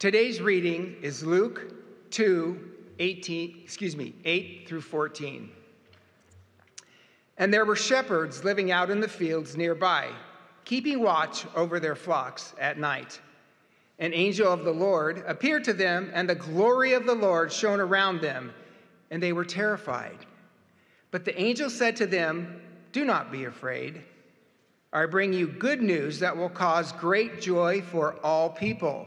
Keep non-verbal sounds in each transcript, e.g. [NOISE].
Today's reading is Luke 2, 18, excuse me, 8 through 14. And there were shepherds living out in the fields nearby, keeping watch over their flocks at night. An angel of the Lord appeared to them, and the glory of the Lord shone around them, and they were terrified. But the angel said to them, Do not be afraid. I bring you good news that will cause great joy for all people.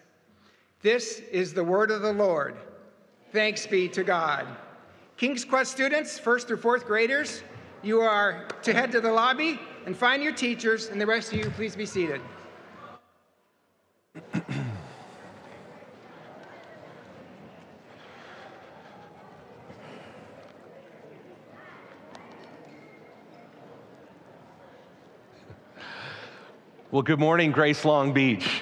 This is the word of the Lord. Thanks be to God. King's Quest students, first through fourth graders, you are to head to the lobby and find your teachers, and the rest of you, please be seated. Well, good morning, Grace Long Beach.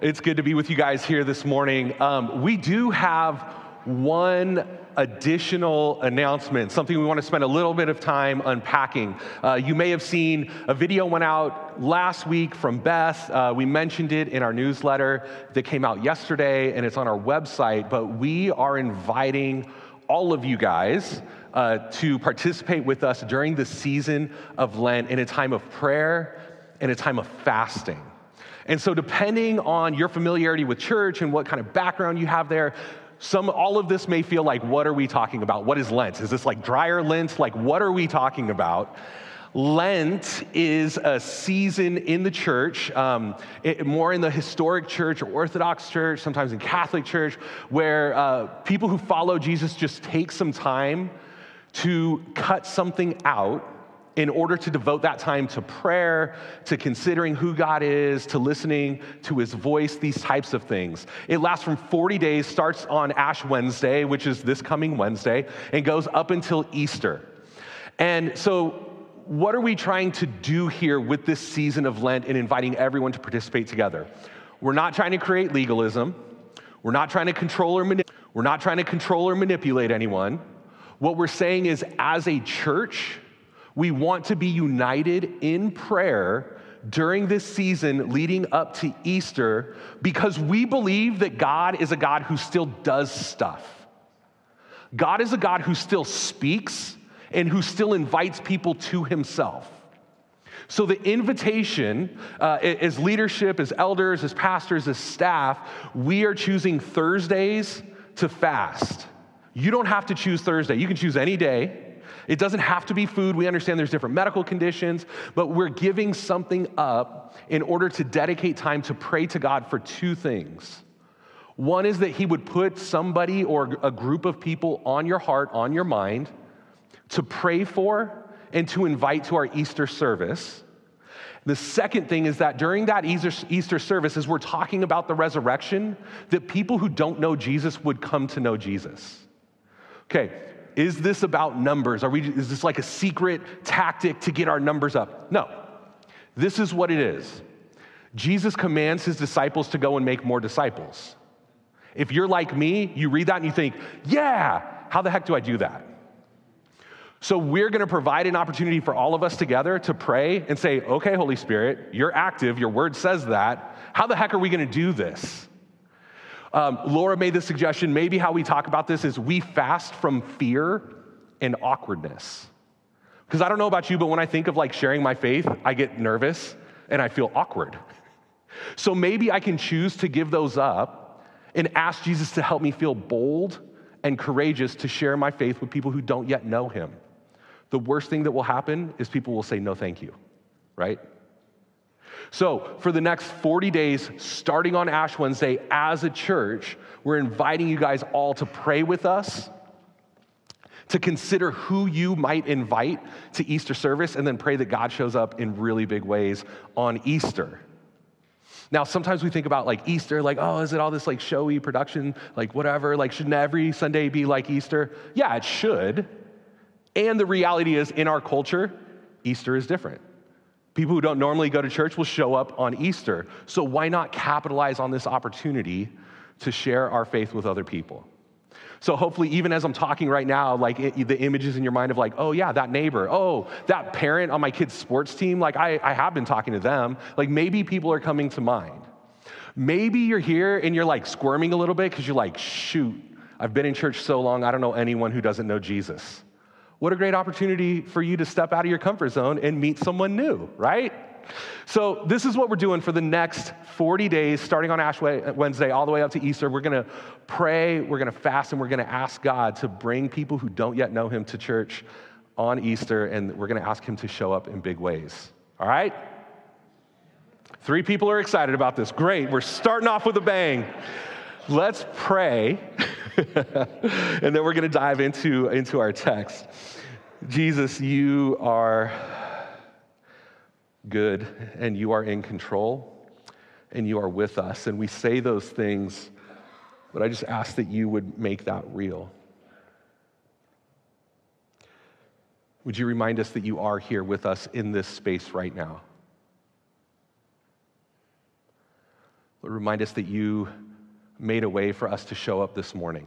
It's good to be with you guys here this morning. Um, we do have one additional announcement, something we want to spend a little bit of time unpacking. Uh, you may have seen a video went out last week from Beth. Uh, we mentioned it in our newsletter that came out yesterday, and it's on our website. But we are inviting all of you guys uh, to participate with us during the season of Lent in a time of prayer and a time of fasting. And so, depending on your familiarity with church and what kind of background you have there, some all of this may feel like what are we talking about? What is lent? Is this like drier lent? Like what are we talking about? Lent is a season in the church um, it, more in the historic church or orthodox church sometimes in catholic church where uh, people who follow jesus just take some time to cut something out in order to devote that time to prayer, to considering who God is, to listening to his voice, these types of things. It lasts from 40 days, starts on Ash Wednesday, which is this coming Wednesday, and goes up until Easter. And so, what are we trying to do here with this season of Lent and inviting everyone to participate together? We're not trying to create legalism. We're not trying to control or manipulate. We're not trying to control or manipulate anyone. What we're saying is, as a church, we want to be united in prayer during this season leading up to Easter because we believe that God is a God who still does stuff. God is a God who still speaks and who still invites people to himself. So, the invitation uh, as leadership, as elders, as pastors, as staff, we are choosing Thursdays to fast. You don't have to choose Thursday, you can choose any day. It doesn't have to be food. We understand there's different medical conditions, but we're giving something up in order to dedicate time to pray to God for two things. One is that He would put somebody or a group of people on your heart, on your mind, to pray for and to invite to our Easter service. The second thing is that during that Easter, service, as we're talking about the resurrection, that people who don't know Jesus would come to know Jesus. Okay, is this about numbers? Are we, is this like a secret tactic to get our numbers up? No. This is what it is. Jesus commands his disciples to go and make more disciples. If you're like me, you read that and you think, yeah, how the heck do I do that? So, we're gonna provide an opportunity for all of us together to pray and say, okay, Holy Spirit, you're active, your word says that. How the heck are we gonna do this? Um, Laura made the suggestion maybe how we talk about this is we fast from fear and awkwardness. Because I don't know about you, but when I think of like sharing my faith, I get nervous and I feel awkward. So maybe I can choose to give those up and ask Jesus to help me feel bold and courageous to share my faith with people who don't yet know him. The worst thing that will happen is people will say, no, thank you, right? So, for the next 40 days, starting on Ash Wednesday, as a church, we're inviting you guys all to pray with us, to consider who you might invite to Easter service, and then pray that God shows up in really big ways on Easter. Now, sometimes we think about like Easter, like, oh, is it all this like showy production, like whatever? Like, shouldn't every Sunday be like Easter? Yeah, it should. And the reality is, in our culture, Easter is different. People who don't normally go to church will show up on Easter. So, why not capitalize on this opportunity to share our faith with other people? So, hopefully, even as I'm talking right now, like it, the images in your mind of like, oh, yeah, that neighbor, oh, that parent on my kid's sports team, like I, I have been talking to them. Like, maybe people are coming to mind. Maybe you're here and you're like squirming a little bit because you're like, shoot, I've been in church so long, I don't know anyone who doesn't know Jesus. What a great opportunity for you to step out of your comfort zone and meet someone new, right? So, this is what we're doing for the next 40 days, starting on Ash Wednesday all the way up to Easter. We're going to pray, we're going to fast, and we're going to ask God to bring people who don't yet know Him to church on Easter, and we're going to ask Him to show up in big ways. All right? Three people are excited about this. Great. We're starting off with a bang. Let's pray, [LAUGHS] and then we're going to dive into, into our text. Jesus, you are good and you are in control and you are with us. And we say those things, but I just ask that you would make that real. Would you remind us that you are here with us in this space right now? Lord, remind us that you made a way for us to show up this morning.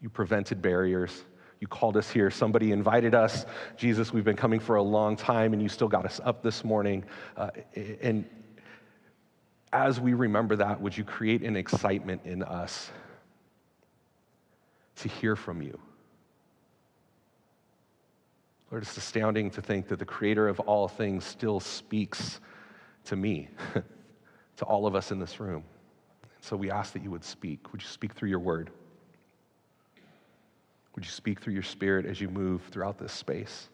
You prevented barriers. You called us here. Somebody invited us. Jesus, we've been coming for a long time, and you still got us up this morning. Uh, and as we remember that, would you create an excitement in us to hear from you? Lord, it's astounding to think that the creator of all things still speaks to me, [LAUGHS] to all of us in this room. So we ask that you would speak. Would you speak through your word? Would you speak through your spirit as you move throughout this space?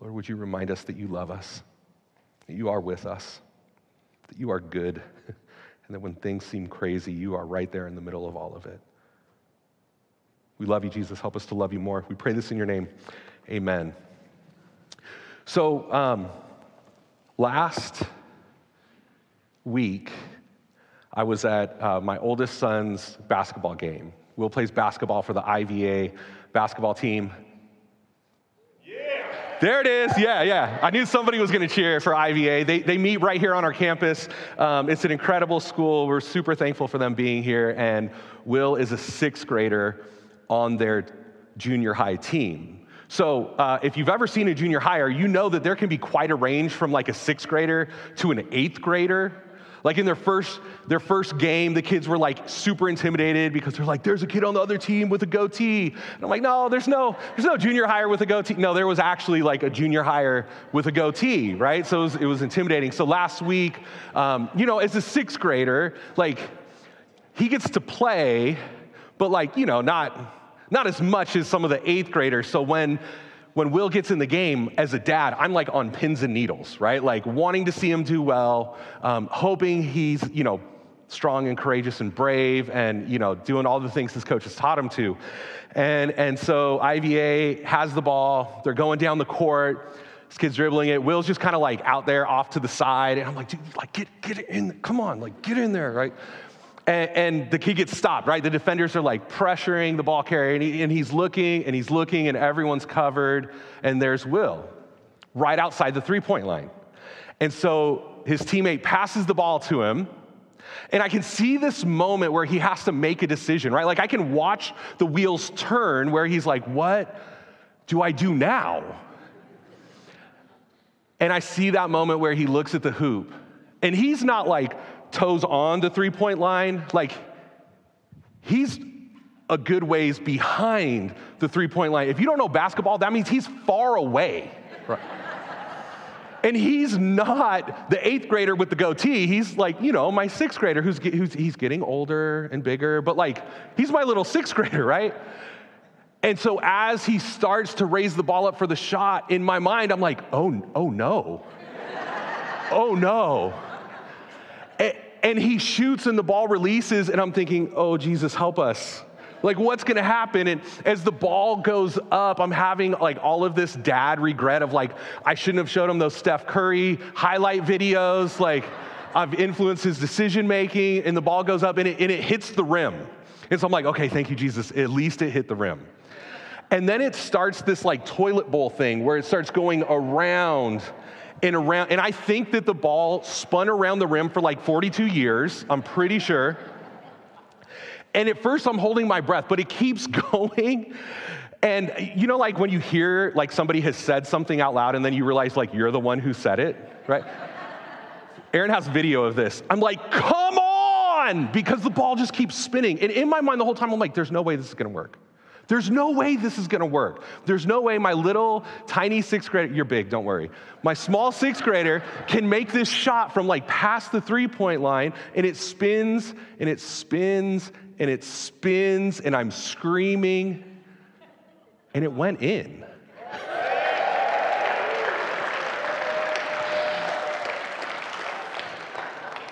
Lord, would you remind us that you love us, that you are with us, that you are good, [LAUGHS] and that when things seem crazy, you are right there in the middle of all of it. We love you, Jesus. Help us to love you more. We pray this in your name. Amen. So, um, last week, I was at uh, my oldest son's basketball game. Will plays basketball for the IVA basketball team. Yeah. There it is. Yeah, yeah. I knew somebody was going to cheer for IVA. They, they meet right here on our campus. Um, it's an incredible school. We're super thankful for them being here. And Will is a sixth grader on their junior high team. So, uh, if you've ever seen a junior higher, you know that there can be quite a range from like a sixth grader to an eighth grader. Like in their first, their first game, the kids were like super intimidated because they're like, there's a kid on the other team with a goatee. And I'm like, no, there's no, there's no junior higher with a goatee. No, there was actually like a junior higher with a goatee, right? So it was, it was intimidating. So last week, um, you know, as a sixth grader, like he gets to play, but like, you know, not, not as much as some of the eighth graders. So when when Will gets in the game as a dad, I'm like on pins and needles, right? Like wanting to see him do well, um, hoping he's, you know, strong and courageous and brave and, you know, doing all the things his coach has taught him to. And, and so IVA has the ball, they're going down the court. This kid's dribbling it. Will's just kind of like out there off to the side. And I'm like, dude, like, get, get in, come on, like, get in there, right? And, and, the kid gets stopped, right? The defenders are like pressuring the ball carrier, and, he, and he's looking and he's looking, and everyone's covered, and there's Will right outside the three point line. And so his teammate passes the ball to him, and I can see this moment where he has to make a decision, right? Like I can watch the wheels turn where he's like, What do I do now? And I see that moment where he looks at the hoop, and he's not like, toes on the three point line, like he's a good ways behind the three point line. If you don't know basketball, that means he's far away. Right? [LAUGHS] and he's not the eighth grader with the goatee. He's like, you know, my sixth grader who's, who's he's getting older and bigger, but like, he's my little sixth grader, right? And so as he starts to raise the ball up for the shot, in my mind, I'm like, oh, oh no. [LAUGHS] oh no and he shoots and the ball releases, and I'm thinking, oh, Jesus, help us. Like, what's gonna happen? And as the ball goes up, I'm having like all of this dad regret of like, I shouldn't have showed him those Steph Curry highlight videos. Like, I've influenced his decision making, and the ball goes up and it, and it hits the rim. And so I'm like, okay, thank you, Jesus. At least it hit the rim. And then it starts this like toilet bowl thing where it starts going around and around. And I think that the ball spun around the rim for like 42 years, I'm pretty sure. And at first I'm holding my breath, but it keeps [LAUGHS] going. And you know, like when you hear like somebody has said something out loud and then you realize like you're the one who said it, right? [LAUGHS] Erin has video of this. I'm like, come on, because the ball just keeps spinning. And in my mind the whole time, I'm like, there's no way this is gonna work. There's no way this is gonna work. There's no way my little tiny sixth grader, you're big, don't worry. My small sixth grader can make this shot from like past the three point line and it spins and it spins and it spins and I'm screaming and it went in.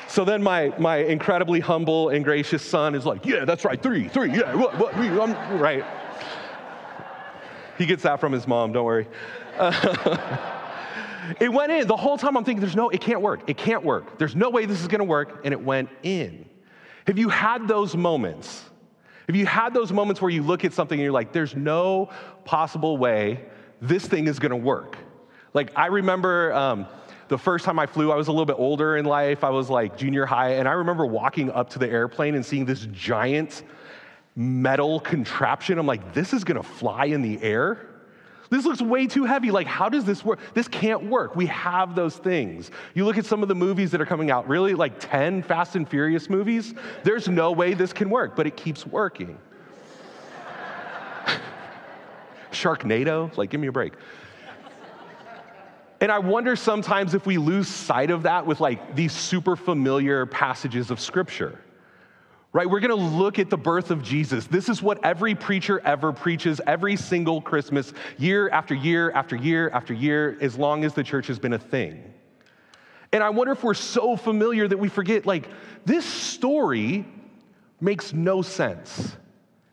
So then my, my incredibly humble and gracious son is like, yeah, that's right, three, three, yeah, what, what, I'm, right. He gets that from his mom, don't worry. Uh, [LAUGHS] it went in. The whole time I'm thinking, there's no, it can't work. It can't work. There's no way this is gonna work. And it went in. Have you had those moments? Have you had those moments where you look at something and you're like, there's no possible way this thing is gonna work? Like, I remember um, the first time I flew, I was a little bit older in life. I was like junior high, and I remember walking up to the airplane and seeing this giant metal contraption. I'm like, this is gonna fly in the air? This looks way too heavy. Like, how does this work? This can't work. We have those things. You look at some of the movies that are coming out, really, like 10 Fast and Furious movies. There's no way this can work, but it keeps working. [LAUGHS] Sharknado, like, give me a break. And I wonder sometimes if we lose sight of that with like these super familiar passages of scripture. Right? We're going to look at the birth of Jesus. This is what every preacher ever preaches every single Christmas, year after year after year after year, as long as the church has been a thing. And I wonder if we're so familiar that we forget like, this story makes no sense.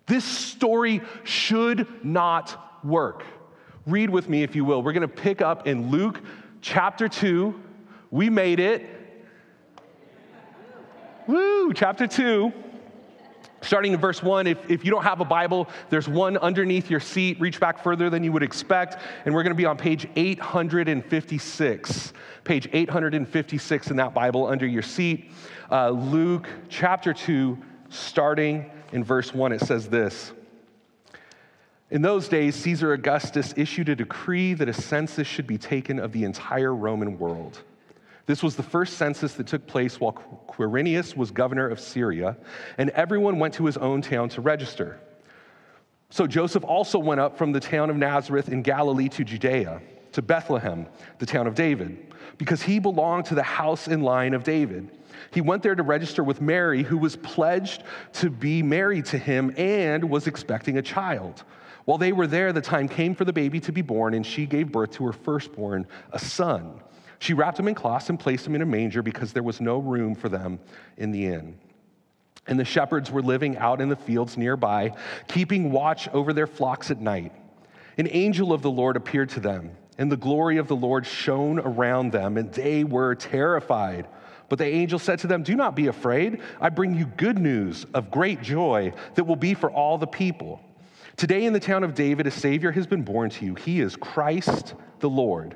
This story should not work. Read with me, if you will. We're going to pick up in Luke chapter 2. We made it. Woo, chapter 2. Starting in verse 1, if, if you don't have a Bible, there's one underneath your seat. Reach back further than you would expect. And we're going to be on page 856. Page 856 in that Bible under your seat. Uh, Luke chapter 2, starting in verse 1, it says this. In those days, Caesar Augustus issued a decree that a census should be taken of the entire Roman world. This was the first census that took place while Quirinius was governor of Syria, and everyone went to his own town to register. So Joseph also went up from the town of Nazareth in Galilee to Judea, to Bethlehem, the town of David, because he belonged to the house and line of David. He went there to register with Mary, who was pledged to be married to him and was expecting a child. While they were there, the time came for the baby to be born, and she gave birth to her firstborn, a son. She wrapped him in cloths and placed him in a manger because there was no room for them in the inn. And the shepherds were living out in the fields nearby, keeping watch over their flocks at night. An angel of the Lord appeared to them, and the glory of the Lord shone around them, and they were terrified. But the angel said to them, Do not be afraid. I bring you good news of great joy that will be for all the people. Today in the town of David, a Savior has been born to you. He is Christ the Lord.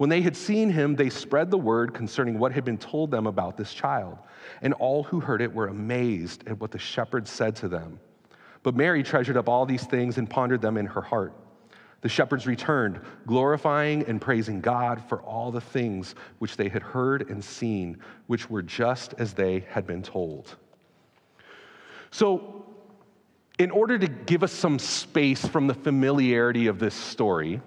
When they had seen him, they spread the word concerning what had been told them about this child. And all who heard it were amazed at what the shepherds said to them. But Mary treasured up all these things and pondered them in her heart. The shepherds returned, glorifying and praising God for all the things which they had heard and seen, which were just as they had been told. So, in order to give us some space from the familiarity of this story,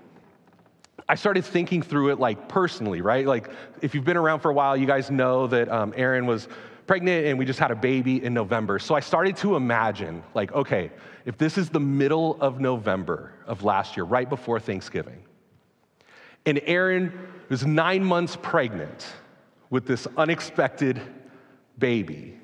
I started thinking through it like personally, right? Like, if you've been around for a while, you guys know that um, Erin was pregnant and we just had a baby in November. So I started to imagine, like, okay, if this is the middle of November of last year, right before Thanksgiving, and Erin was nine months pregnant with this unexpected baby.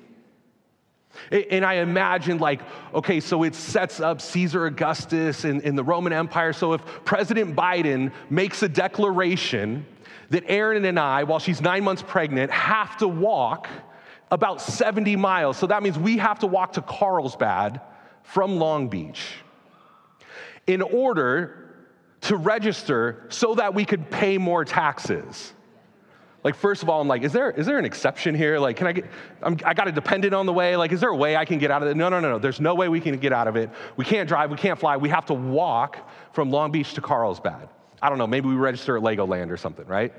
And I imagined, like, okay, so it sets up Caesar Augustus in, in the Roman Empire. So if President Biden makes a declaration that Erin and I, while she's nine months pregnant, have to walk about 70 miles. So that means we have to walk to Carlsbad from Long Beach in order to register so that we could pay more taxes. Like, first of all, I'm like, is there, is there an exception here? Like, can I get, I'm, I got a dependent on the way. Like, is there a way I can get out of it? No, no, no, no. There's no way we can get out of it. We can't drive, we can't fly. We have to walk from Long Beach to Carlsbad. I don't know, maybe we register at Legoland or something, right?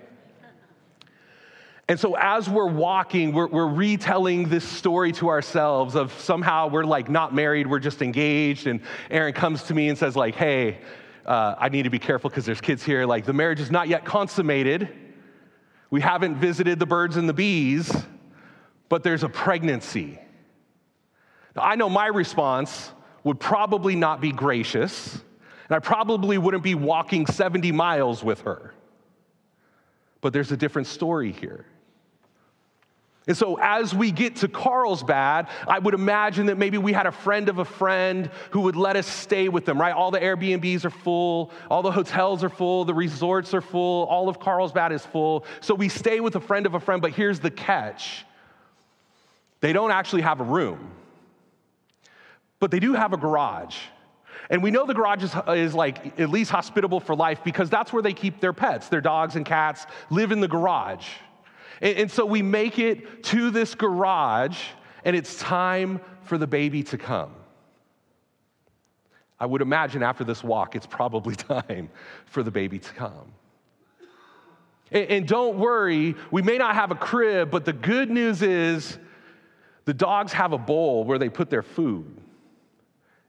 And so, as we're walking, we're, we're, retelling this story to ourselves of somehow we're like not married, we're just engaged. And Erin comes to me and says, like, hey, uh, I need to be careful because there's kids here. Like, the marriage is not yet consummated. We haven't visited the birds and the bees, but there's a pregnancy. Now, I know my response would probably not be gracious, and I probably wouldn't be walking 70 miles with her. But there's a different story here. And so, as we get to Carlsbad, I would imagine that maybe we had a friend of a friend who would let us stay with them, right? All the Airbnbs are full, all the hotels are full, the resorts are full, all of Carlsbad is full. So, we stay with a friend of a friend, but here's the catch they don't actually have a room, but they do have a garage. And we know the garage is, is, like at least hospitable for life because that's where they keep their pets. Their dogs and cats live in the garage. And, and so we make it to this garage, and it's time for the baby to come. I would imagine after this walk, it's probably [LAUGHS] time for the baby to come. And, and don't worry, we may not have a crib, but the good news is the dogs have a bowl where they put their food.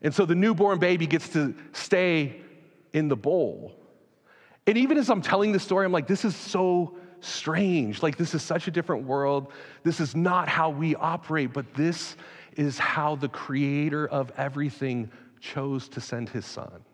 And so the newborn baby gets to stay in the bowl. And even as I'm telling this story, I'm like, this is so strange. Like, this is such a different world. This is not how we operate, but this is how the creator of everything chose to send his son.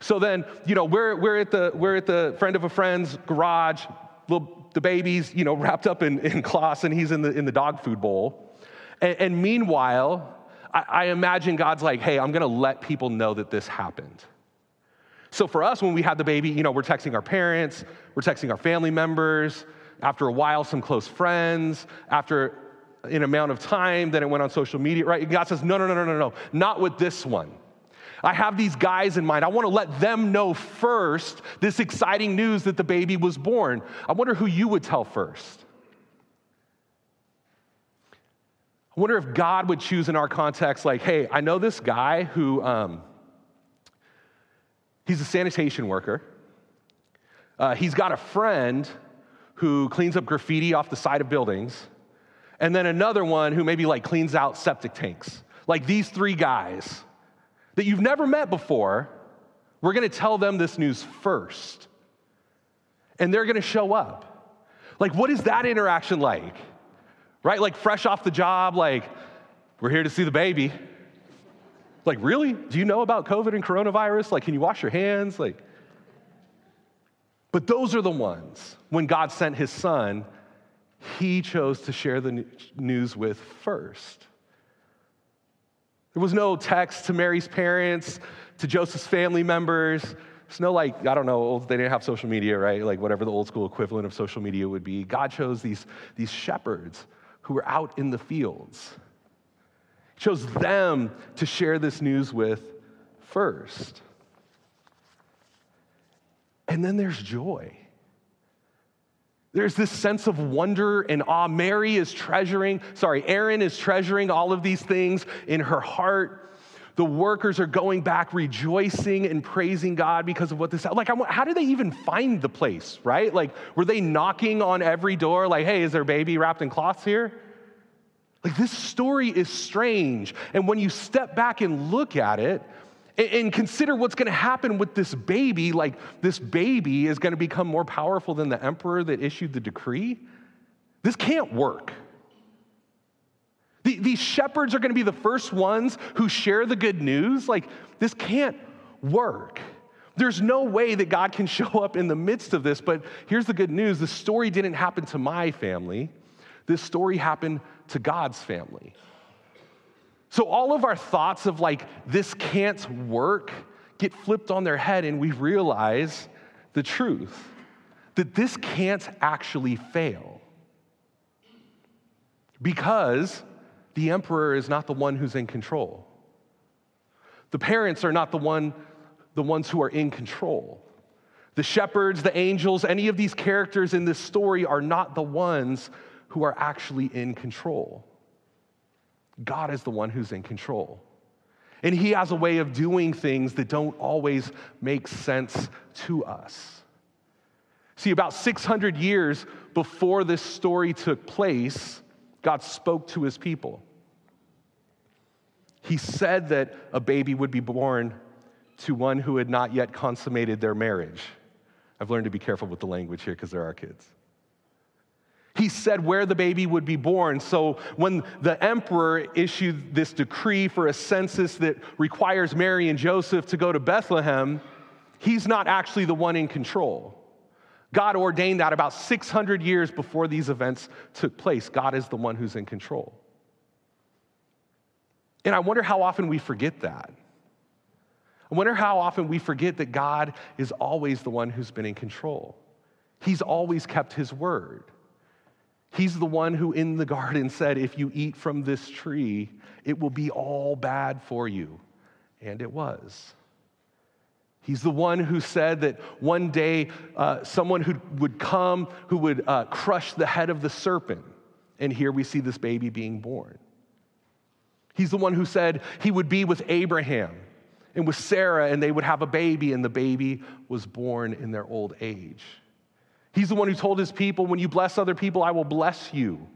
So then, you know, we're, we're, at, the, we're at the friend of a friend's garage, little, the baby's, you know, wrapped up in, in cloths and he's in the, in the dog food bowl. And, and meanwhile, I, I imagine God's like, hey, I'm gonna let people know that this happened. So for us, when we had the baby, you know, we're texting our parents, we're texting our family members, after a while, some close friends, after an amount of time, then it went on social media, right? God says, no, no, no, no, no, no, not with this one. I have these guys in mind. I want to let them know first this exciting news that the baby was born. I wonder who you would tell first. I wonder if God would choose in our context, like, hey, I know this guy who, um, He's a sanitation worker. Uh, he's got a friend who cleans up graffiti off the side of buildings, and then another one who maybe like cleans out septic tanks. Like these three guys that you've never met before, we're gonna tell them this news first. And they're gonna show up. Like, what is that interaction like? Right? Like, fresh off the job, like, we're here to see the baby. Like, really? Do you know about COVID and coronavirus? Like, can you wash your hands? Like, but those are the ones when God sent his son, he chose to share the news with first. There was no text to Mary's parents, to Joseph's family members. There's no, like, I don't know, they didn't have social media, right? Like, whatever the old school equivalent of social media would be. God chose these, these shepherds who were out in the fields chose them to share this news with first. And then there's joy. There's this sense of wonder and awe. Mary is treasuring, sorry, Erin is treasuring all of these things in her heart. The workers are going back rejoicing and praising God because of what this like how did they even find the place, right? Like were they knocking on every door like, "Hey, is there baby wrapped in cloths here?" Like, this story is strange. And when you step back and look at it, and consider what's going to happen with this baby. Like, this baby is going to become more powerful than the emperor that issued the decree. This can't work. These shepherds are going to be the first ones who share the good news. Like, this can't work. There's no way that God can [LAUGHS] show up in the midst of this, but here's the good news the story didn't happen to my family, this story happened to God's family. So all of our thoughts of like, this can't work get flipped on their head, and we realize the truth that this can't actually fail. Because the emperor is not the one who's in control. The parents are not the, one, the ones who are in control. The shepherds, the angels, any of these characters in this story are not the ones who are actually in control. God is the one who's in control. And He has a way of doing things that don't always make sense to us. See, about 600 years before this story took place, God spoke to His people. He said that a baby would be born to one who had not yet consummated their marriage. I've learned to be careful with the language here because there are kids. He said where the baby would be born. So when the emperor issued this decree for a census that requires Mary and Joseph to go to Bethlehem, he's not actually the one in control. God ordained that about 600 years before these events took place. God is the one who's in control. And I wonder how often we forget that. I wonder how often we forget that God is always the one who's been in control. He's always kept his word. He's the one who in the garden said, If you eat from this tree, it will be all bad for you. And it was. He's the one who said that one day uh, someone who would come who would uh, crush the head of the serpent. And here we see this baby being born. He's the one who said he would be with Abraham and with Sarah, and they would have a baby, and the baby was born in their old age. He's the one who told his people, When you bless other people, I will bless you.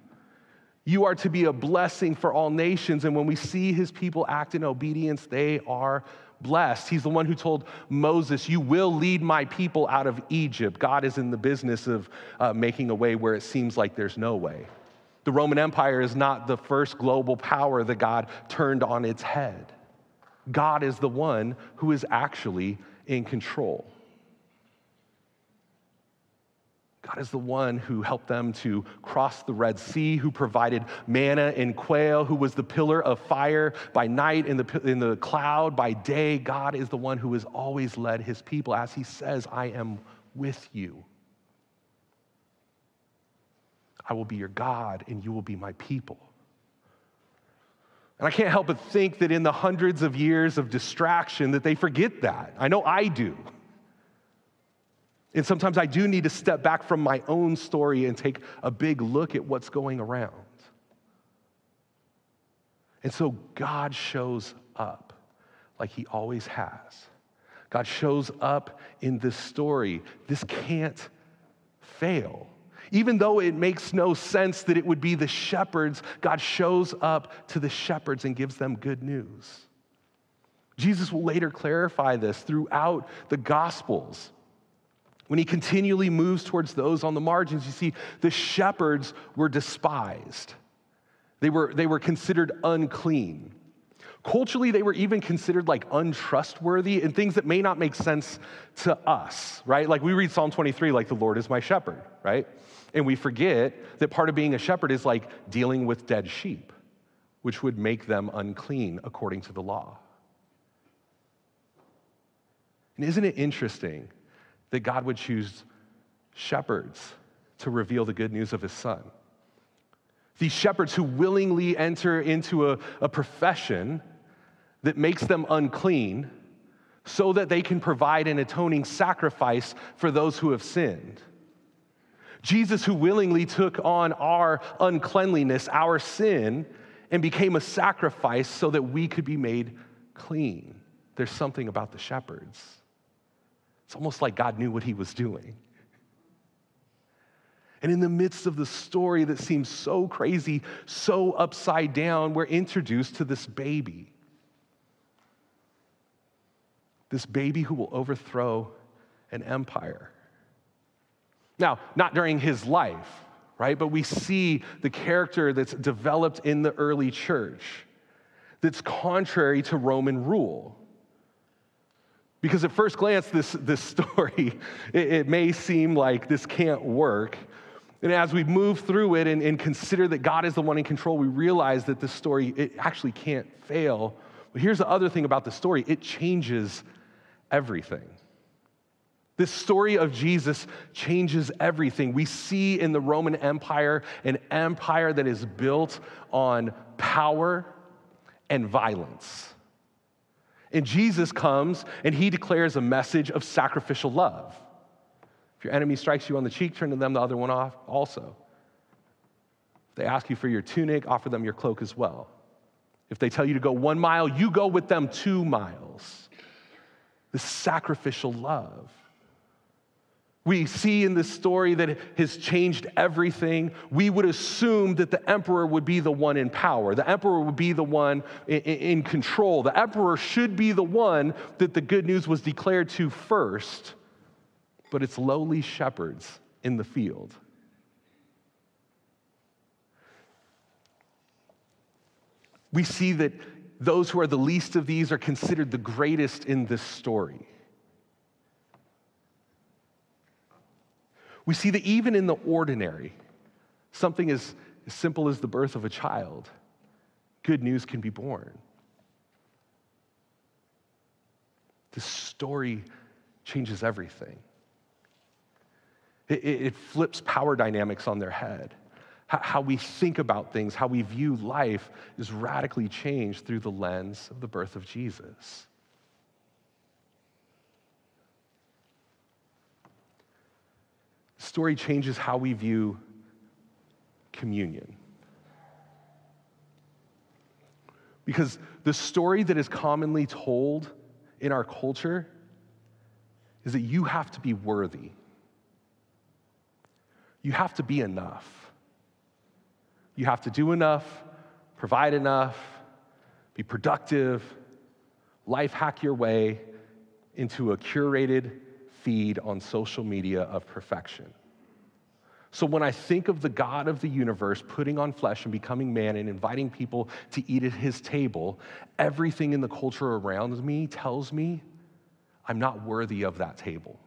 You are to be a blessing for all nations. And when we see his people act in obedience, they are blessed. He's the one who told Moses, You will lead my people out of Egypt. God is in the business of uh, making a way where it seems like there's no way. The Roman Empire is not the first global power that God turned on its head. God is the one who is actually in control. God is the one who helped them to cross the Red Sea, who provided manna and quail, who was the pillar of fire by night in the, in the cloud by day. God is the one who has always led his people. As he says, I am with you. I will be your God and you will be my people. And I can't help but think that in the hundreds of years of distraction that they forget that. I know I do. And sometimes I do need to step back from my own story and take a big look at what's going around. And so God shows up like he always has. God shows up in this story. This can't fail. Even though it makes no sense that it would be the shepherds, God shows up to the shepherds and gives them good news. Jesus will later clarify this throughout the Gospels. When he continually moves towards those on the margins, you see, the shepherds were despised. They were, they were considered unclean. Culturally, they were even considered like untrustworthy and things that may not make sense to us, right? Like we read Psalm 23, like the Lord is my shepherd, right? And we forget that part of being a shepherd is like dealing with dead sheep, which would make them unclean according to the law. And isn't it interesting that God would choose shepherds to reveal the good news of his son. These shepherds who willingly enter into a, a profession that makes them unclean so that they can provide an atoning sacrifice for those who have sinned. Jesus, who willingly took on our uncleanliness, our sin, and became a sacrifice so that we could be made clean. There's something about the shepherds. It's almost like God knew what he was doing. And in the midst of the story that seems so crazy, so upside down, we're introduced to this baby. This baby who will overthrow an empire. Now, not during his life, right? But we see the character that's developed in the early church that's contrary to Roman rule. Because at first glance, this, this story, [LAUGHS] it, it may seem like this can't work. And as we move through it and, and, consider that God is the one in control, we realize that this story, it actually can't fail. But here's the other thing about the story it changes everything. This story of Jesus changes everything. We see in the Roman Empire an empire that is built on power and violence. And Jesus comes and he declares a message of sacrificial love. If your enemy strikes you on the cheek, turn to them the other one off also. If they ask you for your tunic, offer them your cloak as well. If they tell you to go one mile, you go with them two miles. This sacrificial love. We see in this story that has changed everything. We would assume that the emperor would be the one in power. The emperor would be the one in, control. The emperor should be the one that the good news was declared to first, but it's lowly shepherds in the field. We see that those who are the least of these are considered the greatest in this story. We see that even in the ordinary, something as, simple as the birth of a child, good news can be born. This story changes everything. It, it, flips power dynamics on their head. How we think about things, how we view life is radically changed through the lens of the birth of Jesus. Story changes how we view communion. Because the story that is commonly told in our culture is that you have to be worthy. You have to be enough. You have to do enough, provide enough, be productive, life hack your way into a curated feed on social media of perfection. So when I think of the God of the universe putting on flesh and becoming man and inviting people to eat at his table, everything in the culture around me tells me I'm not worthy of that table.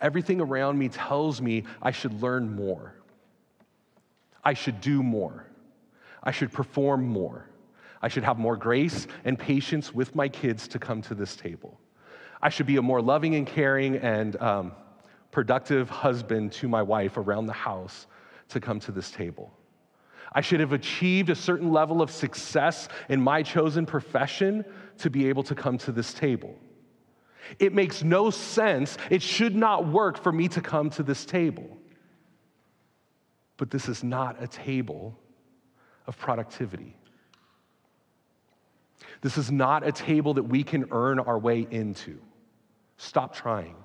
Everything around me tells me I should learn more. I should do more. I should perform more. I should have more grace and patience with my kids to come to this table. I should be a more loving and caring and um, productive husband to my wife around the house to come to this table. I should have achieved a certain level of success in my chosen profession to be able to come to this table. It makes no sense. It should not work for me to come to this table. But this is not a table of productivity. This is not a table that we can earn our way into. Stop trying.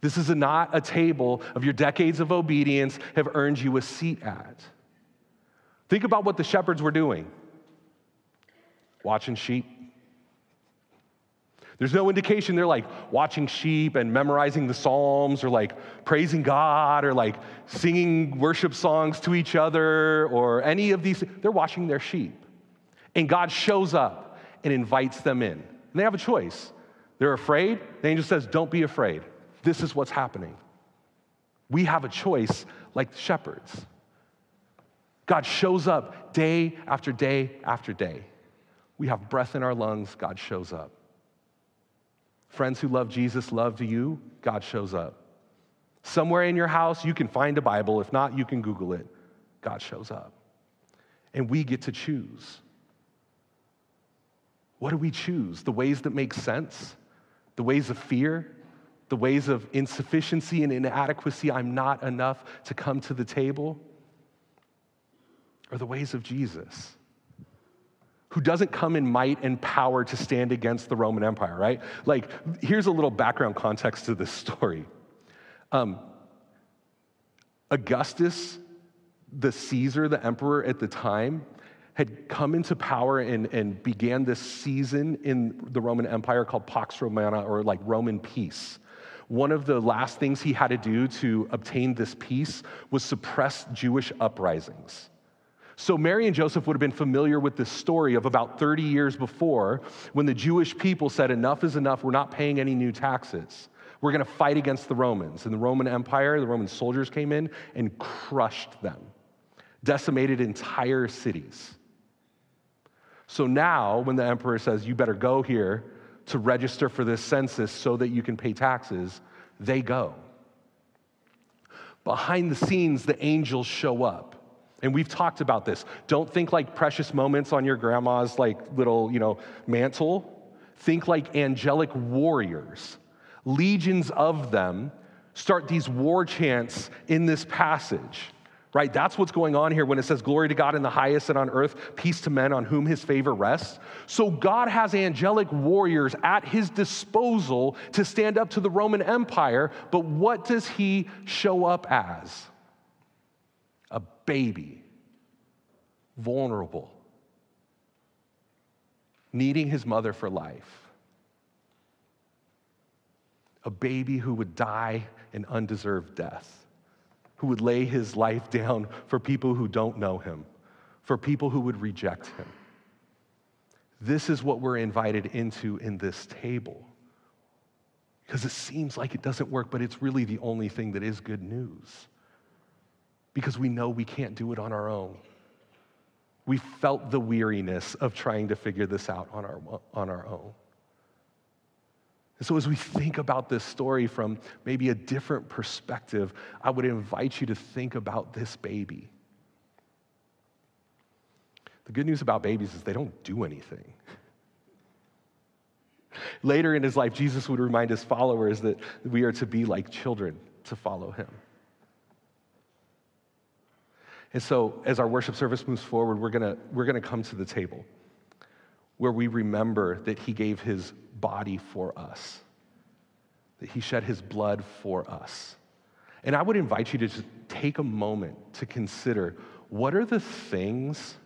This is not a table of your decades of obedience have earned you a seat at. Think about what the shepherds were doing watching sheep. There's no indication they're like watching sheep and memorizing the Psalms or like praising God or like singing worship songs to each other or any of these. They're watching their sheep. And God shows up and invites them in. And they have a choice. They're afraid. The angel says, Don't be afraid. This is what's happening. We have a choice like the shepherds. God shows up day after day after day. We have breath in our lungs, God shows up. Friends who love Jesus love to you, God shows up. Somewhere in your house, you can find a Bible. If not, you can Google it. God shows up. And we get to choose. What do we choose? The ways that make sense? The ways of fear? The ways of insufficiency and inadequacy? I'm not enough to come to the table? Or the ways of Jesus, who doesn't come in might and power to stand against the Roman Empire, right? Like, here's a little background context to this [LAUGHS] story. Um, Augustus, the Caesar, the emperor at the time, had come into power and, and began this season in the Roman Empire called Pax Romana, or like Roman peace. One of the last things he had to do to obtain this peace was suppress Jewish uprisings. So, Mary and Joseph would have been familiar with this story of about 30 years before when the Jewish people said, Enough is enough, we're not paying any new taxes. We're going to fight against the Romans. And the Roman Empire, the Roman soldiers came in and crushed them, decimated entire cities. So now, when the emperor says, You better go here to register for this census so that you can pay taxes, they go. Behind the scenes, the angels show up. And we've talked about this. Don't think like precious moments on your grandma's like little, you know, mantel. Think like angelic warriors. Legions of them start these war chants in this passage right? That's what's going on here when it says, Glory to God in the highest and on earth, peace to men on whom his favor rests. So God has angelic warriors at his disposal to stand up to the Roman Empire, but what does he show up as? A baby, vulnerable, needing his mother for life. A baby who would die an undeserved death who would lay his life [LAUGHS] down for people who don't know him, for people who would reject him. This is what we're invited into in this table. Because it seems like it doesn't work, but it's really the only thing that is good news. Because we know we can't do it on our own. We felt the weariness of trying to figure this out on our, on our own. And so, as we think about this story from maybe a different perspective, I would invite you to think about this baby. The good news about babies is they don't do anything. Later in his life, Jesus would remind his followers that we are to be like children to follow him. And so, as our worship service moves forward, we're gonna, we're gonna come to the table where we remember that he gave his body for us, that he shed his blood for us. And I would invite you to just take a moment to consider what are the things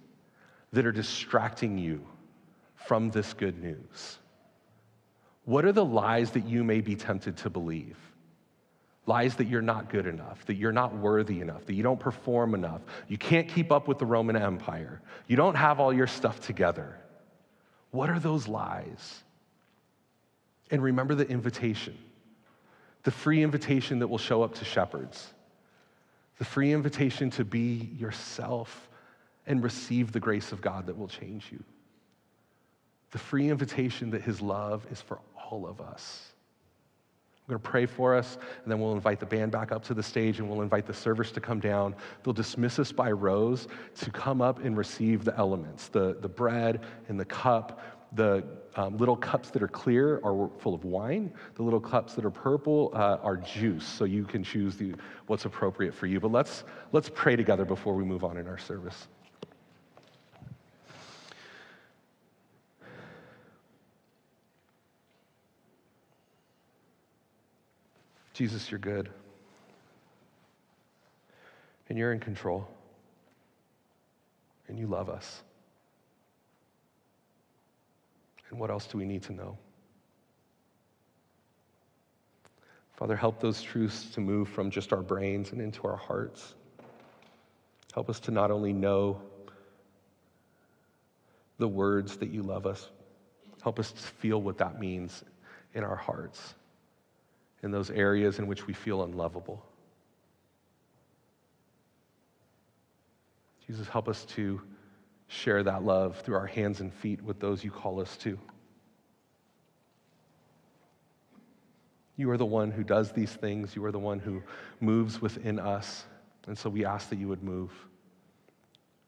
that are distracting you from this good news? What are the lies that you may be tempted to believe? Lies that you're not good enough, that you're not worthy enough, that you don't perform enough, you can't keep up with the Roman Empire, you don't have all your stuff together. What are those lies? And remember the invitation the free invitation that will show up to shepherds, the free invitation to be yourself and receive the grace of God that will change you, the free invitation that His love is for all of us. I'm going to pray for us, and then we'll invite the band back up to the stage and we'll invite the servers to come down. They'll dismiss us by rows to come up and receive the elements the, the bread and the cup the um, little cups that are clear are full of wine. The little cups that are purple uh, are juice. So you can choose the, what's appropriate for you. But let's, let's pray together before we move on in our service. Jesus, you're good. And you're in control. And you love us. And what else do we need to know? Father, help those truths to move from just our brains and into our hearts. Help us to not only know the words that you love us, help us to feel what that means in our hearts, in those areas in which we feel unlovable. Jesus, help us to share that love through our hands and feet with those you call us to. You are the one who does these things. You are the one who moves within us. And so we ask that you would move.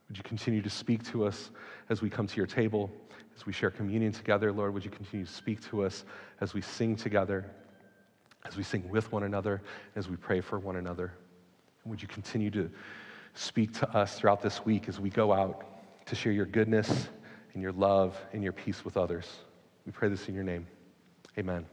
Would you continue to speak to us as we come to your table, as we share communion together, Lord? Would you continue to speak to us as we sing together, as we sing with one another, as we pray for one another? And would you continue to speak to us throughout this week as we go out to share your goodness and your love and your peace with others. We pray this in your name. Amen.